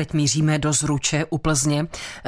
teď míříme do Zruče u Plzně,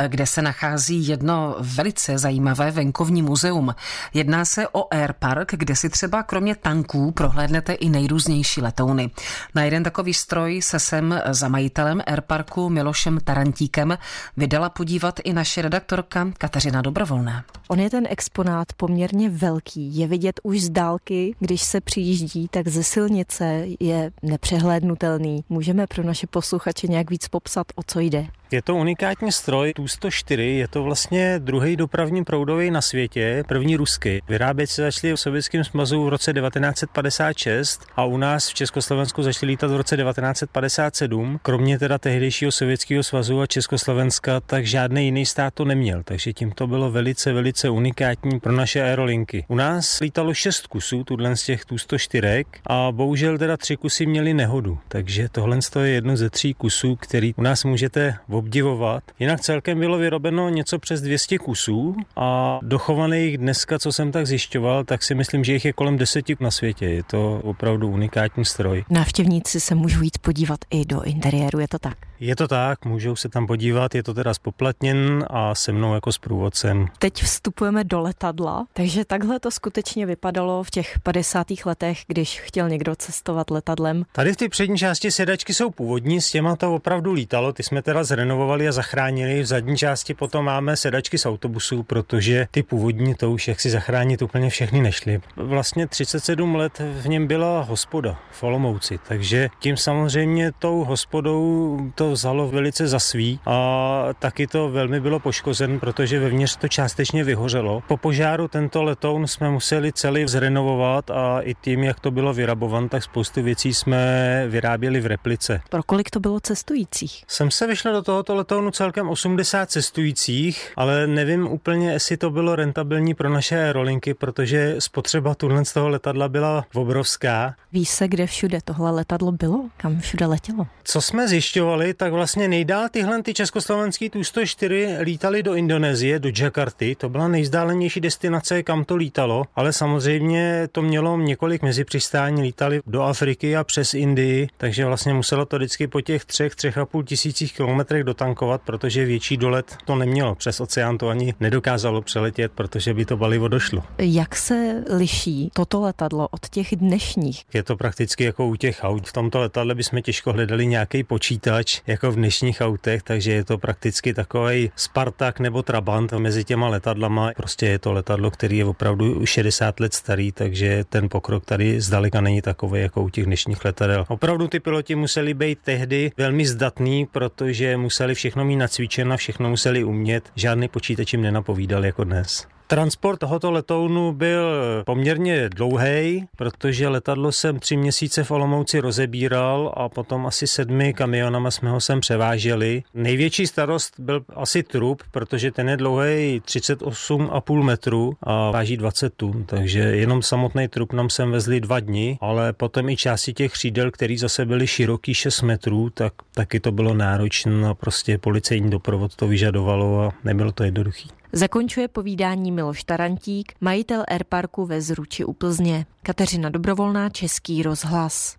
kde se nachází jedno velice zajímavé venkovní muzeum. Jedná se o Air Park, kde si třeba kromě tanků prohlédnete i nejrůznější letouny. Na jeden takový stroj se sem za majitelem Air Parku Milošem Tarantíkem vydala podívat i naše redaktorka Kateřina Dobrovolná. On je ten exponát poměrně velký. Je vidět už z dálky, když se přijíždí, tak ze silnice je nepřehlédnutelný. Můžeme pro naše posluchače nějak víc popsat, o co jde? Je to unikátní stroj Tu-104, je to vlastně druhý dopravní proudový na světě, první ruský. Vyrábět se začali v Sovětském smazu v roce 1956 a u nás v Československu začali lítat v roce 1957. Kromě teda tehdejšího Sovětského svazu a Československa, tak žádný jiný stát to neměl, takže tím to bylo velice, velice unikátní pro naše aerolinky. U nás lítalo šest kusů, tuhle z těch Tu-104 a bohužel teda tři kusy měli nehodu, takže tohle je jedno ze tří kusů, který u nás můžete obdivovat. Jinak celkem bylo vyrobeno něco přes 200 kusů a dochovaných dneska, co jsem tak zjišťoval, tak si myslím, že jich je kolem deseti na světě. Je to opravdu unikátní stroj. Návštěvníci se můžou jít podívat i do interiéru, je to tak? Je to tak, můžou se tam podívat, je to teda spoplatněn a se mnou jako s průvodcem. Teď vstupujeme do letadla, takže takhle to skutečně vypadalo v těch 50. letech, když chtěl někdo cestovat letadlem. Tady v té přední části sedačky jsou původní, s těma to opravdu lítalo, ty jsme teda zrenovovali a zachránili. V zadní části potom máme sedačky z autobusů, protože ty původní to už jak si zachránit úplně všechny nešly. Vlastně 37 let v něm byla hospoda v Olomouci, takže tím samozřejmě tou hospodou to vzalo velice za svý a taky to velmi bylo poškozen, protože vevnitř to částečně vyhořelo. Po požáru tento letoun jsme museli celý zrenovovat a i tím, jak to bylo vyrabovan, tak spoustu věcí jsme vyráběli v replice. Pro kolik to bylo cestujících? Jsem se vyšel do tohoto letounu celkem 80 cestujících, ale nevím úplně, jestli to bylo rentabilní pro naše aerolinky, protože spotřeba tuhle z toho letadla byla obrovská. Ví se, kde všude tohle letadlo bylo? Kam všude letělo? Co jsme zjišťovali, tak vlastně nejdál tyhle ty československý Tu-104 lítali do Indonésie, do Jakarty. To byla nejzdálenější destinace, kam to lítalo, ale samozřejmě to mělo několik mezipřistání, lítali do Afriky a přes Indii, takže vlastně muselo to vždycky po těch třech, třech a půl tisících kilometrech dotankovat, protože větší dolet to nemělo. Přes oceán to ani nedokázalo přeletět, protože by to palivo došlo. Jak se liší toto letadlo od těch dnešních? Je to prakticky jako u těch aut. V tomto letadle bychom těžko hledali nějaký počítač, jako v dnešních autech, takže je to prakticky takový Spartak nebo Trabant mezi těma letadlama. Prostě je to letadlo, který je opravdu 60 let starý, takže ten pokrok tady zdaleka není takový jako u těch dnešních letadel. Opravdu ty piloti museli být tehdy velmi zdatní, protože museli všechno mít nacvičeno, všechno museli umět. Žádný počítač jim nenapovídal jako dnes. Transport tohoto letounu byl poměrně dlouhý, protože letadlo jsem tři měsíce v Olomouci rozebíral a potom asi sedmi kamionama jsme ho sem převáželi. Největší starost byl asi trup, protože ten je dlouhý 38,5 metru a váží 20 tun, takže jenom samotný trup nám sem vezli dva dny, ale potom i části těch křídel, které zase byly široký 6 metrů, tak taky to bylo náročné a prostě policejní doprovod to vyžadovalo a nebylo to jednoduché. Zakončuje povídání Miloš Tarantík, majitel Airparku ve Zruči u Plzně. Kateřina Dobrovolná, Český rozhlas.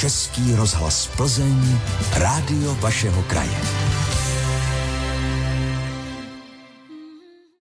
Český rozhlas Plzeň, rádio vašeho kraje.